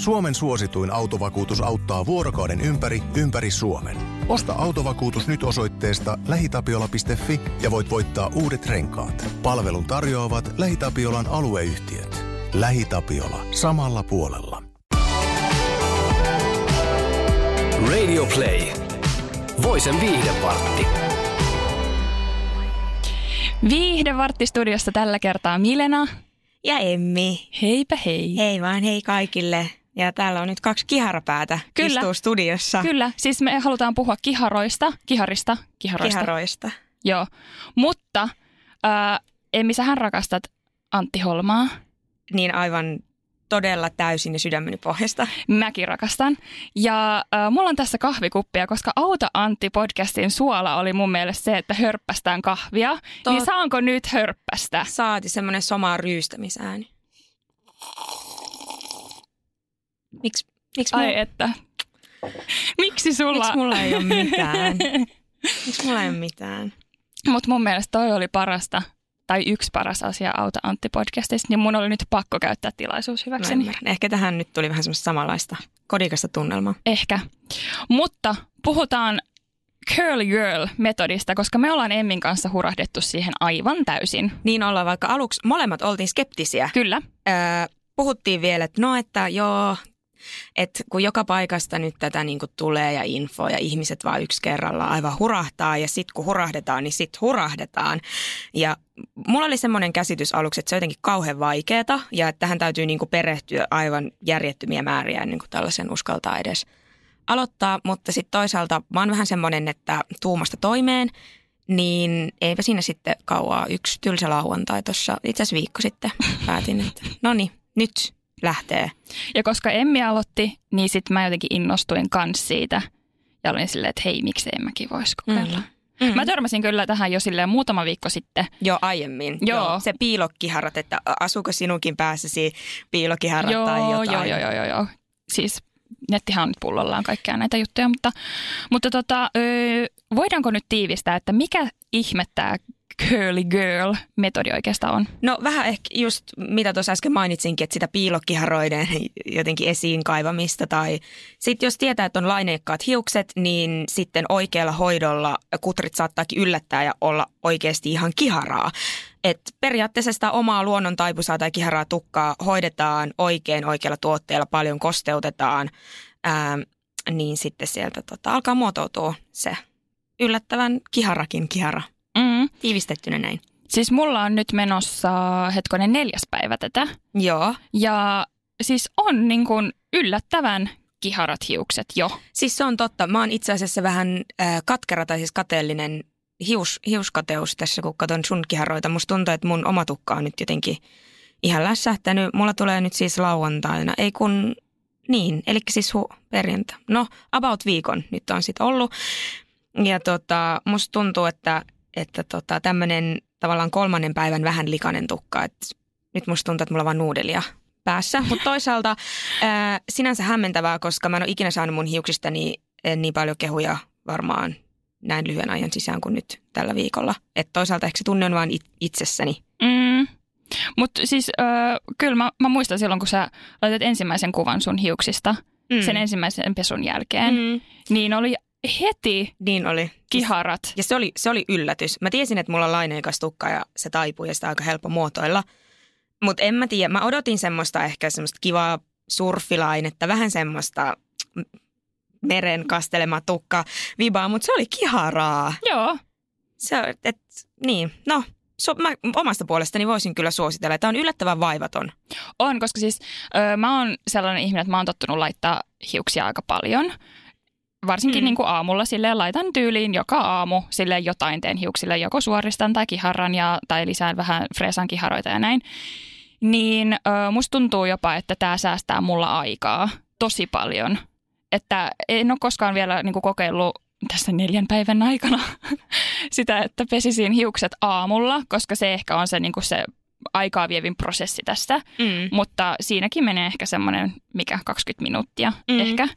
Suomen suosituin autovakuutus auttaa vuorokauden ympäri, ympäri Suomen. Osta autovakuutus nyt osoitteesta lähitapiola.fi ja voit voittaa uudet renkaat. Palvelun tarjoavat LähiTapiolan alueyhtiöt. LähiTapiola. Samalla puolella. Radio Play. Voisen viihdevartti. Viihdevarttistudiossa tällä kertaa Milena. Ja Emmi. Heipä hei. Hei vaan hei kaikille. Ja täällä on nyt kaksi kiharapäätä Kyllä. istuu studiossa. Kyllä, siis me halutaan puhua kiharoista, kiharista, kiharoista. Kiharoista. Joo, mutta äh, Emmi, sähän rakastat Antti Holmaa. Niin aivan todella täysin ja sydämeni pohjasta. Mäkin rakastan. Ja äh, mulla on tässä kahvikuppia, koska Auta Antti podcastin suola oli mun mielestä se, että hörppästään kahvia. Tot- Niin saanko nyt hörppästä? Saati semmoinen somaa ryystämisääni. Miksi miksi Ai mulla, että. Miksi sulla? miksi mulla ei ole mitään? Miksi mulla ei ole mitään? Mutta mun mielestä toi oli parasta, tai yksi paras asia Auta Antti podcastista, niin mun oli nyt pakko käyttää tilaisuus hyväkseni. ymmärrän. Ehkä tähän nyt tuli vähän semmoista samanlaista kodikasta tunnelmaa. Ehkä. Mutta puhutaan Curly Girl-metodista, koska me ollaan Emmin kanssa hurahdettu siihen aivan täysin. Niin ollaan, vaikka aluksi molemmat oltiin skeptisiä. Kyllä. Öö, puhuttiin vielä, että no, että joo, että kun joka paikasta nyt tätä niin kuin tulee ja info ja ihmiset vaan yksi kerralla aivan hurahtaa ja sitten kun hurahdetaan, niin sitten hurahdetaan. Ja mulla oli semmoinen käsitys aluksi, että se on jotenkin kauhean vaikeeta ja että tähän täytyy niin kuin perehtyä aivan järjettömiä määriä ennen kuin tällaisen uskaltaa edes aloittaa. Mutta sitten toisaalta mä oon vähän semmoinen, että tuumasta toimeen, niin eipä siinä sitten kauaa yksi tylsä lauantai tuossa itse asiassa viikko sitten päätin, että no niin, nyt lähtee. Ja koska Emmi aloitti, niin sitten mä jotenkin innostuin kans siitä. Ja olin silleen, että hei, miksi en mäkin voisi kokeilla. Mm. Mm. Mä törmäsin kyllä tähän jo silleen muutama viikko sitten. Jo aiemmin. Joo. Se piilokkiharrat, että asuuko sinunkin päässäsi piilokkiharrat joo, tai jotain. joo, joo, joo, joo, joo. Siis nettihan on nyt pullollaan kaikkea näitä juttuja, mutta, mutta tota, öö, voidaanko nyt tiivistää, että mikä ihme tämä curly girl-metodi oikeastaan on? No vähän ehkä just mitä tuossa äsken mainitsinkin, että sitä piilokkiharoiden jotenkin esiin kaivamista tai sitten jos tietää, että on laineikkaat hiukset, niin sitten oikealla hoidolla kutrit saattaakin yllättää ja olla oikeasti ihan kiharaa. Et periaatteessa sitä omaa luonnon taipusaa tai kiharaa tukkaa hoidetaan oikein oikealla tuotteella, paljon kosteutetaan, ää, niin sitten sieltä tota, alkaa muotoutua se yllättävän kiharakin kihara. Tiivistettynä näin. Siis mulla on nyt menossa hetkonen neljäs päivä tätä. Joo. Ja siis on niin kuin yllättävän kiharat hiukset jo. Siis se on totta. Mä oon itse asiassa vähän äh, katkera tai siis kateellinen hius, hiuskateus tässä, kun katson sun kiharoita. Musta tuntuu, että mun oma tukka on nyt jotenkin ihan lässähtänyt. Mulla tulee nyt siis lauantaina, ei kun niin, eli siis hu, perjantai. No, about viikon nyt on sitten ollut. Ja tota, musta tuntuu, että, että tota, tämmöinen tavallaan kolmannen päivän vähän likainen tukka. Et nyt musta tuntuu, että mulla on vaan nuudelia päässä. Mutta toisaalta ää, sinänsä hämmentävää, koska mä en ole ikinä saanut mun hiuksistani niin paljon kehuja varmaan näin lyhyen ajan sisään kuin nyt tällä viikolla. Että toisaalta ehkä se tunne on vaan it- itsessäni. Mm. Mutta siis öö, kyllä mä, mä muistan silloin, kun sä laitat ensimmäisen kuvan sun hiuksista mm. sen ensimmäisen pesun jälkeen. Mm. niin oli heti Niin oli. kiharat. Ja se oli, se oli yllätys. Mä tiesin, että mulla on laineikas tukka ja se taipuu ja sitä on aika helppo muotoilla. Mutta en mä tiedä, mä odotin semmoista ehkä semmoista kivaa surfilainetta, vähän semmoista meren kastelema tukka vibaa, mutta se oli kiharaa. Joo. Se, et, niin, no, so, mä omasta puolestani voisin kyllä suositella, että tämä on yllättävän vaivaton. On, koska siis öö, mä oon sellainen ihminen, että mä oon tottunut laittaa hiuksia aika paljon. Varsinkin Mm. niin kuin aamulla silleen laitan tyyliin joka aamu silleen jotain teen hiuksille, joko suoristan tai kiharran ja, tai lisään vähän freesan kiharoita ja näin. Niin öö, musta tuntuu jopa, että tämä säästää mulla aikaa tosi paljon. Että en ole koskaan vielä niin kuin kokeillut tässä neljän päivän aikana sitä, että pesisin hiukset aamulla, koska se ehkä on se, niin kuin se aikaa vievin prosessi tästä. Mm. Mutta siinäkin menee ehkä semmoinen, mikä 20 minuuttia mm. ehkä.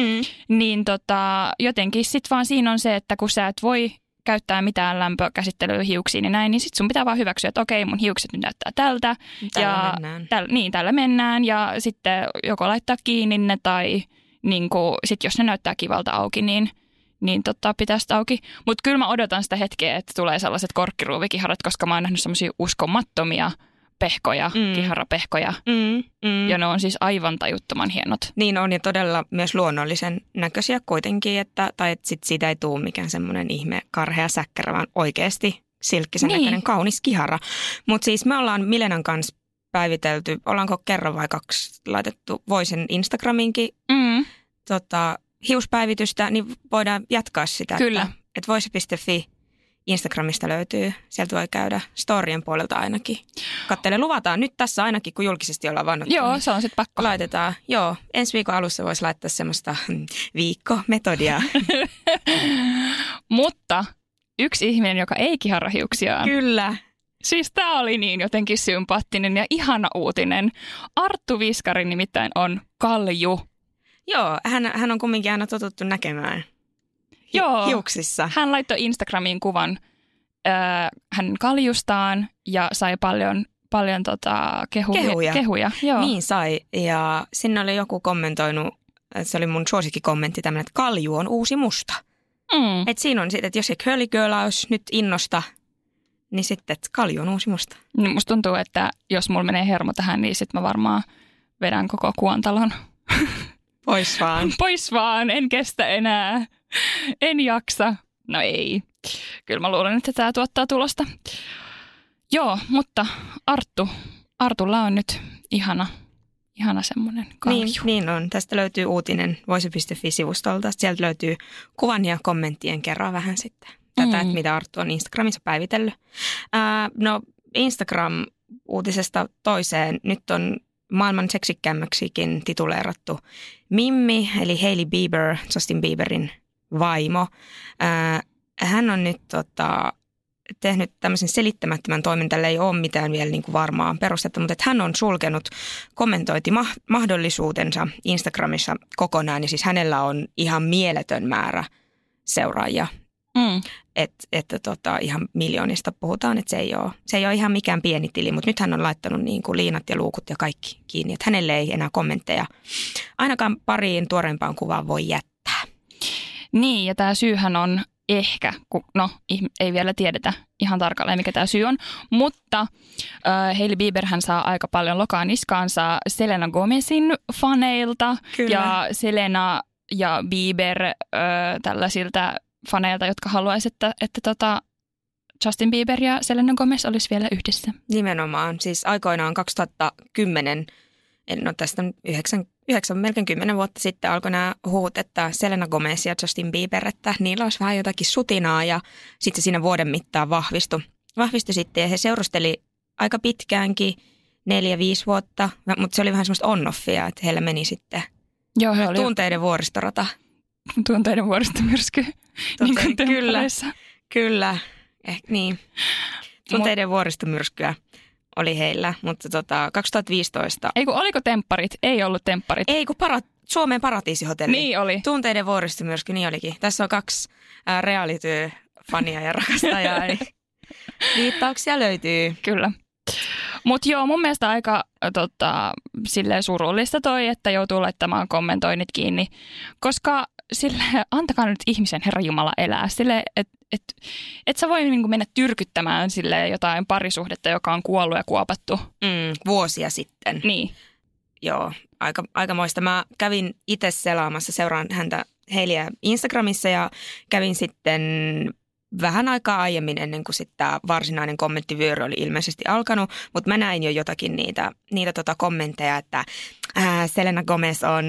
Mm. Niin tota, jotenkin sit vaan siinä on se, että kun sä et voi käyttää mitään lämpökäsittelyä hiuksiin ja näin, niin sitten sun pitää vaan hyväksyä, että okei, mun hiukset nyt näyttää tältä. Tällä ja mennään. Täl, niin, tällä mennään ja sitten joko laittaa kiinni ne tai niin sit jos ne näyttää kivalta auki, niin, niin tota, pitää sitä auki. Mutta kyllä mä odotan sitä hetkeä, että tulee sellaiset korkkiruuvikiharat, koska mä oon nähnyt semmoisia uskomattomia pehkoja, Mm. kiharapehkoja. Mm, mm. Ja ne on siis aivan tajuttoman hienot. Niin on ja todella myös luonnollisen näköisiä kuitenkin, että, tai että sit siitä ei tule mikään semmoinen ihme karhea säkkärä, vaan oikeasti silkkisen Niin. näköinen kaunis kihara. Mutta siis me ollaan Milenan kanssa päivitelty, ollaanko kerran vai kaksi laitettu Voisen Instagraminkin Mm. tota, hiuspäivitystä, niin voidaan jatkaa sitä. Kyllä. Että, että voise.fi Instagramista löytyy, sieltä voi käydä storien puolelta ainakin. Kattele, luvataan nyt tässä ainakin, kun julkisesti ollaan vannottu. Joo, niin se on sitten pakko. Laitetaan, joo. Ensi viikon alussa voisi laittaa semmoista mm, viikkometodia. Mutta yksi ihminen, joka ei kihara hiuksiaan. Kyllä. Siis tämä oli niin jotenkin sympaattinen ja ihana uutinen. Arttu Viskari nimittäin on kalju. Joo, hän, hän on kumminkin aina totuttu näkemään Joo. hiuksissa. Hän laittoi Instagramiin kuvan ää, hänen kaljustaan ja sai paljon, paljon tota, kehuja. Kehuja. kehuja. Joo. Niin sai. Ja sinne oli joku kommentoinut, että se oli mun suosikkikommentti tämmöinen, että kalju on uusi musta. Mm. Et siinä on sitten, että jos se curly girl olisi nyt innosta, niin sitten, että kalju on uusi musta. Niin musta tuntuu, että jos mulla menee hermo tähän, niin sit mä varmaan vedän koko kuontalon Pois vaan. pois vaan, en kestä enää, en jaksa. No ei, kyllä mä luulen, että tämä tuottaa tulosta. Joo, mutta Arttu, Artulla on nyt ihana, ihana semmoinen kalju. Niin, niin on. Tästä löytyy uutinen voise.fi-sivustolta. Sieltä löytyy kuvan ja kommenttien kerran vähän sitten tätä, Mm. mm. että mitä Arttu on Instagramissa päivitellyt. Ää, no Instagram-uutisesta toiseen. Nyt on maailman seksikkämmäksikin tituleerattu Mimmi, eli Hailey Bieber, Justin Bieberin vaimo. Hän on nyt tota, tehnyt tämmöisen selittämättömän toimen, tällä ei ole mitään vielä niin kuin varmaa perustetta, mutta että hän on sulkenut kommentointimahdollisuutensa Instagramissa kokonaan, ja siis hänellä on ihan mieletön määrä seuraajia, Mm. että että tota, ihan miljoonista puhutaan, että se ei, ole, se ei ole ihan mikään pieni tili, mutta nyt hän on laittanut niin kuin liinat ja luukut ja kaikki kiinni, että hänelle ei enää kommentteja ainakaan pariin tuoreempaan kuvaan voi jättää. Niin, ja tämä syyhän on ehkä, kun, no ei vielä tiedetä ihan tarkalleen mikä tämä syy on, mutta äh, Hailey Bieber hän saa aika paljon lokaa niskaansa Selena Gomezin faneilta Kyllä. ja Selena ja Bieber äh, tällaisilta faneilta, jotka haluaisivat, että, että tota Justin Bieber ja Selena Gomez olisi vielä yhdessä. Nimenomaan. Siis aikoinaan 2010, en ole tästä nyt yhdeksän, melkein kymmenen vuotta sitten alkoi nämä huut, että Selena Gomez ja Justin Bieber, että niillä olisi vähän jotakin sutinaa ja sitten se siinä vuoden mittaan vahvistui. Vahvistui sitten ja he seurusteli aika pitkäänkin, neljä, viisi vuotta, mutta se oli vähän semmoista on-offia, että heillä meni sitten Joo, he oli tunteiden vuoristorata. tunteiden vuodesta myrsky. niin kuin kyllä, kyllä, eh, niin. Tunteiden vuoristomyrskyä oli heillä, mutta tota, 2015 Ei kun oliko tempparit? Ei ollut tempparit. Ei, kun para, Suomen paratiisihotelli. Niin oli. Tunteiden vuoristo myöskin, niin olikin. Tässä on kaksi ää, reality-fania ja rakastajaa. niin viittauksia löytyy. Kyllä. Mutta joo, mun mielestä aika tota, silleen surullista toi, että joutuu laittamaan kommentoinnit kiinni, koska sille antakaa nyt ihmisen Herra Jumala elää. Sille, että et, et sä voi niinku mennä tyrkyttämään sille jotain parisuhdetta, joka on kuollut ja kuopattu. Mm, vuosia sitten. Niin. Joo, aika, aikamoista. Mä kävin itse selaamassa, seuraan häntä Heiliä Instagramissa ja kävin sitten vähän aikaa aiemmin ennen kuin sitten tämä varsinainen kommenttivyöry oli ilmeisesti alkanut, mutta mä näin jo jotakin niitä, niitä tota kommentteja, että ää, Selena Gomez on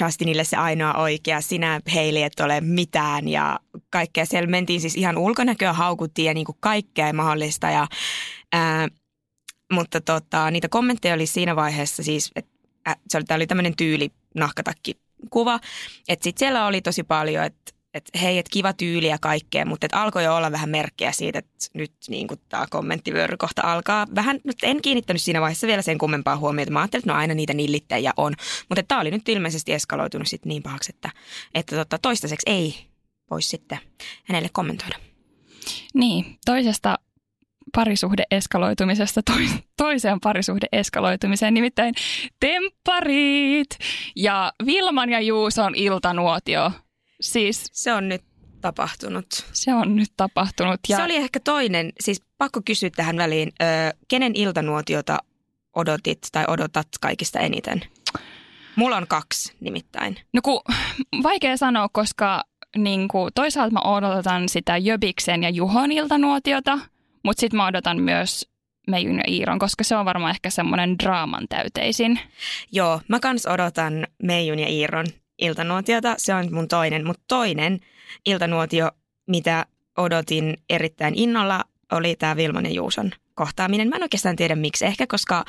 Justinille se ainoa oikea, sinä Hailey et ole mitään ja kaikkea. Siellä mentiin siis ihan ulkonäköä haukuttiin ja niin kuin kaikkea mahdollista ja ää, mutta tota, niitä kommentteja oli siinä vaiheessa siis, että äh, se oli, oli tämmöinen tyyli nahkatakki kuva, että sitten siellä oli tosi paljon, että et hei, että kiva tyyli ja kaikkea, mutta et alkoi jo olla vähän merkkejä siitä, että nyt niin tämä kommenttivyöry kohta alkaa. Vähän, nyt en kiinnittänyt siinä vaiheessa vielä sen kummempaa huomiota. Mä ajattelin, että no aina niitä nillittäjiä on. Mutta tämä oli nyt ilmeisesti eskaloitunut sitten niin pahaksi, että, että tota, toistaiseksi ei voisi sitten hänelle kommentoida. Niin, toisesta parisuhde eskaloitumisesta toiseen parisuhde eskaloitumiseen, nimittäin tempparit ja Vilman ja Juuson iltanuotio. Siis se on nyt tapahtunut. Se on nyt tapahtunut. Ja... Se oli ehkä toinen, siis pakko kysyä tähän väliin, ö, kenen iltanuotiota odotit tai odotat kaikista eniten? Mulla on kaksi nimittäin. No kun, vaikea sanoa, koska niin kuin, toisaalta mä odotan sitä Jöbiksen ja Juhon iltanuotiota, mutta sitten mä odotan myös Meijun ja Iiron, koska se on varmaan ehkä semmoinen draaman täyteisin. Joo, mä kans odotan Meijun ja Iiron iltanuotiota, se on mun toinen, mutta toinen iltanuotio, mitä odotin erittäin innolla, oli tämä Vilman ja Juuson kohtaaminen. Mä en oikeastaan tiedä miksi, ehkä koska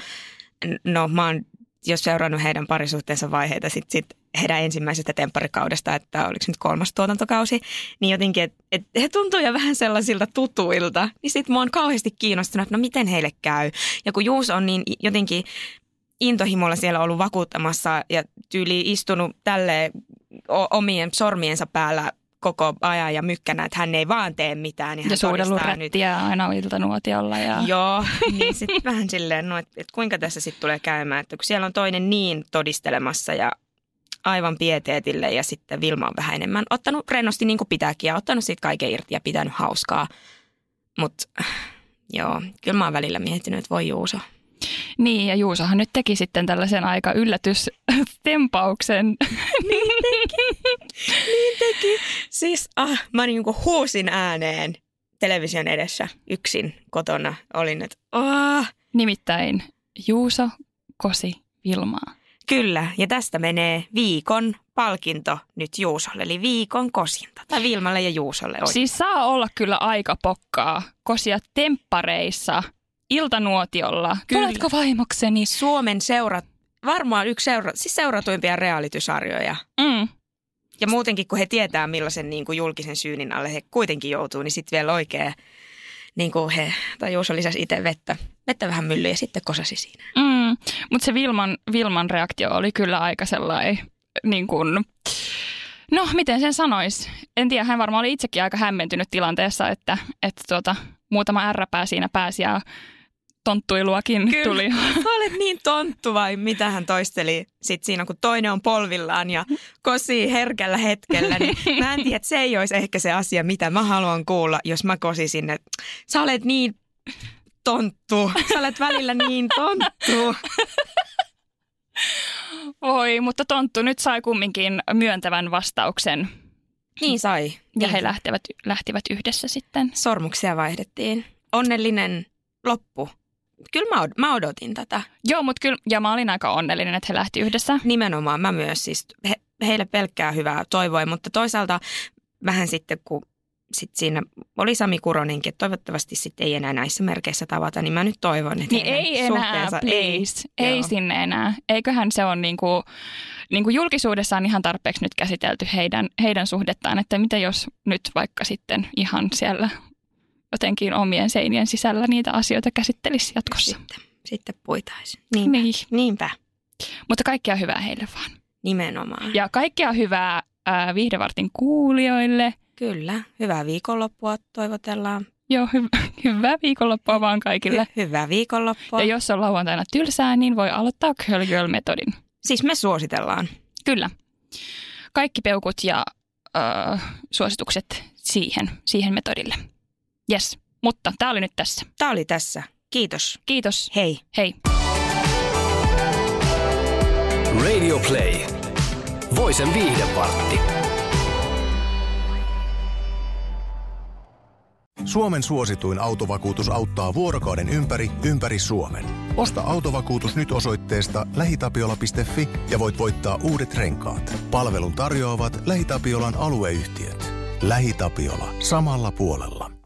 no mä oon jos seurannut heidän parisuhteensa vaiheita sit, sit heidän ensimmäisestä tempparikaudesta, että oliko nyt kolmas tuotantokausi, niin jotenkin, että et he tuntuu jo vähän sellaisilta tutuilta, niin sitten mua on kauheasti kiinnostunut, että no miten heille käy. Ja kun Juus on niin jotenkin intohimolla siellä ollut vakuuttamassa ja tyyli istunut tälle omien sormiensa päällä koko ajan ja mykkänä, että hän ei vaan tee mitään. Niin ja suudellut rättiä nyt. aina iltanuotiolla. Ja... Joo, niin sitten vähän silleen, no, että, että kuinka tässä sitten tulee käymään, että kun siellä on toinen niin todistelemassa ja aivan pieteetille ja sitten Vilma on vähän enemmän ottanut rennosti niin kuin pitääkin ja ottanut siitä kaiken irti ja pitänyt hauskaa. Mutta joo, kyllä mä oon välillä miettinyt, että voi Juuso, niin, ja Juusohan nyt teki sitten tällaisen aika yllätystempauksen. niin teki, niin teki. Siis ah, mä niin kuin huusin ääneen television edessä yksin kotona. Olin, että oh. Nimittäin Juuso kosi Vilmaa. Kyllä, ja tästä menee viikon palkinto nyt Juusolle, eli viikon kosinta. Tai Vilmalle ja Juusolle. Oikein. Siis saa olla kyllä aika pokkaa kosia temppareissa – iltanuotiolla. Kyllä. Tuletko vaimokseni? Suomen seurat, varmaan yksi seura, siis seuratuimpia realitysarjoja. Mm. Ja muutenkin, kun he tietää millaisen niin kuin julkisen syynin alle he kuitenkin joutuu, niin sitten vielä oikein, niin kuin he, tai Juuso lisäsi itse vettä, vettä vähän myllyä ja sitten kosasi siinä. Mm. Mutta se Vilman, Vilman reaktio oli kyllä aika sellainen, niin kuin, no miten sen sanoisi. En tiedä, hän varmaan oli itsekin aika hämmentynyt tilanteessa, että, että tuota, muutama ärräpää siinä pääsi ja tonttuiluakin Kyllä. tuli. Sä olet niin tonttu vai mitä hän toisteli sit siinä, kun toinen on polvillaan ja kosii herkällä hetkellä. Niin mä en tiedä, että se ei olisi ehkä se asia, mitä mä haluan kuulla, jos mä kosisin, että sä olet niin tonttu. Sä olet välillä niin tonttu. Voi, mutta Tonttu nyt sai kumminkin myöntävän vastauksen. Niin sai. Ja he lähtivät, lähtivät yhdessä sitten. Sormuksia vaihdettiin. Onnellinen loppu kyllä mä, mä odotin tätä. Joo, mutta kyllä, ja mä olin aika onnellinen, että he lähti yhdessä. Nimenomaan, mä myös siis he, heille pelkkää hyvää toivoin, mutta toisaalta vähän sitten, kun sit siinä oli Sami Kuronenkin, että toivottavasti sitten ei enää näissä merkeissä tavata, niin mä nyt toivon, että niin ei enää, please. Ei, ei sinne enää. Eiköhän se ole niin kuin, niin kuin julkisuudessa on ihan tarpeeksi nyt käsitelty heidän, heidän suhdettaan, että mitä jos nyt vaikka sitten ihan siellä jotenkin omien seinien sisällä niitä asioita käsittelisi jatkossa. Sitten, sitten puitaisi. Niinpä. Niin. Niinpä. Mutta kaikkea hyvää heille vaan. Nimenomaan. Ja kaikkea hyvää äh, Viihdevartin kuulijoille. Kyllä. Hyvää viikonloppua toivotellaan. Joo, hy- hyvää viikonloppua vaan kaikille. Hy- hyvää viikonloppua. Ja jos on lauantaina tylsää, niin voi aloittaa Curl Girl-metodin. Siis me suositellaan. Kyllä. Kaikki peukut ja äh, suositukset siihen, siihen metodille. Yes, mutta tämä oli nyt tässä. Tämä oli tässä. Kiitos. Kiitos. Hei. Hei. Radio Play. Voisen viihdepartti. Suomen suosituin autovakuutus auttaa vuorokauden ympäri, ympäri Suomen. Osta autovakuutus nyt osoitteesta lähitapiola.fi ja voit voittaa uudet renkaat. Palvelun tarjoavat LähiTapiolan alueyhtiöt. LähiTapiola. Samalla puolella.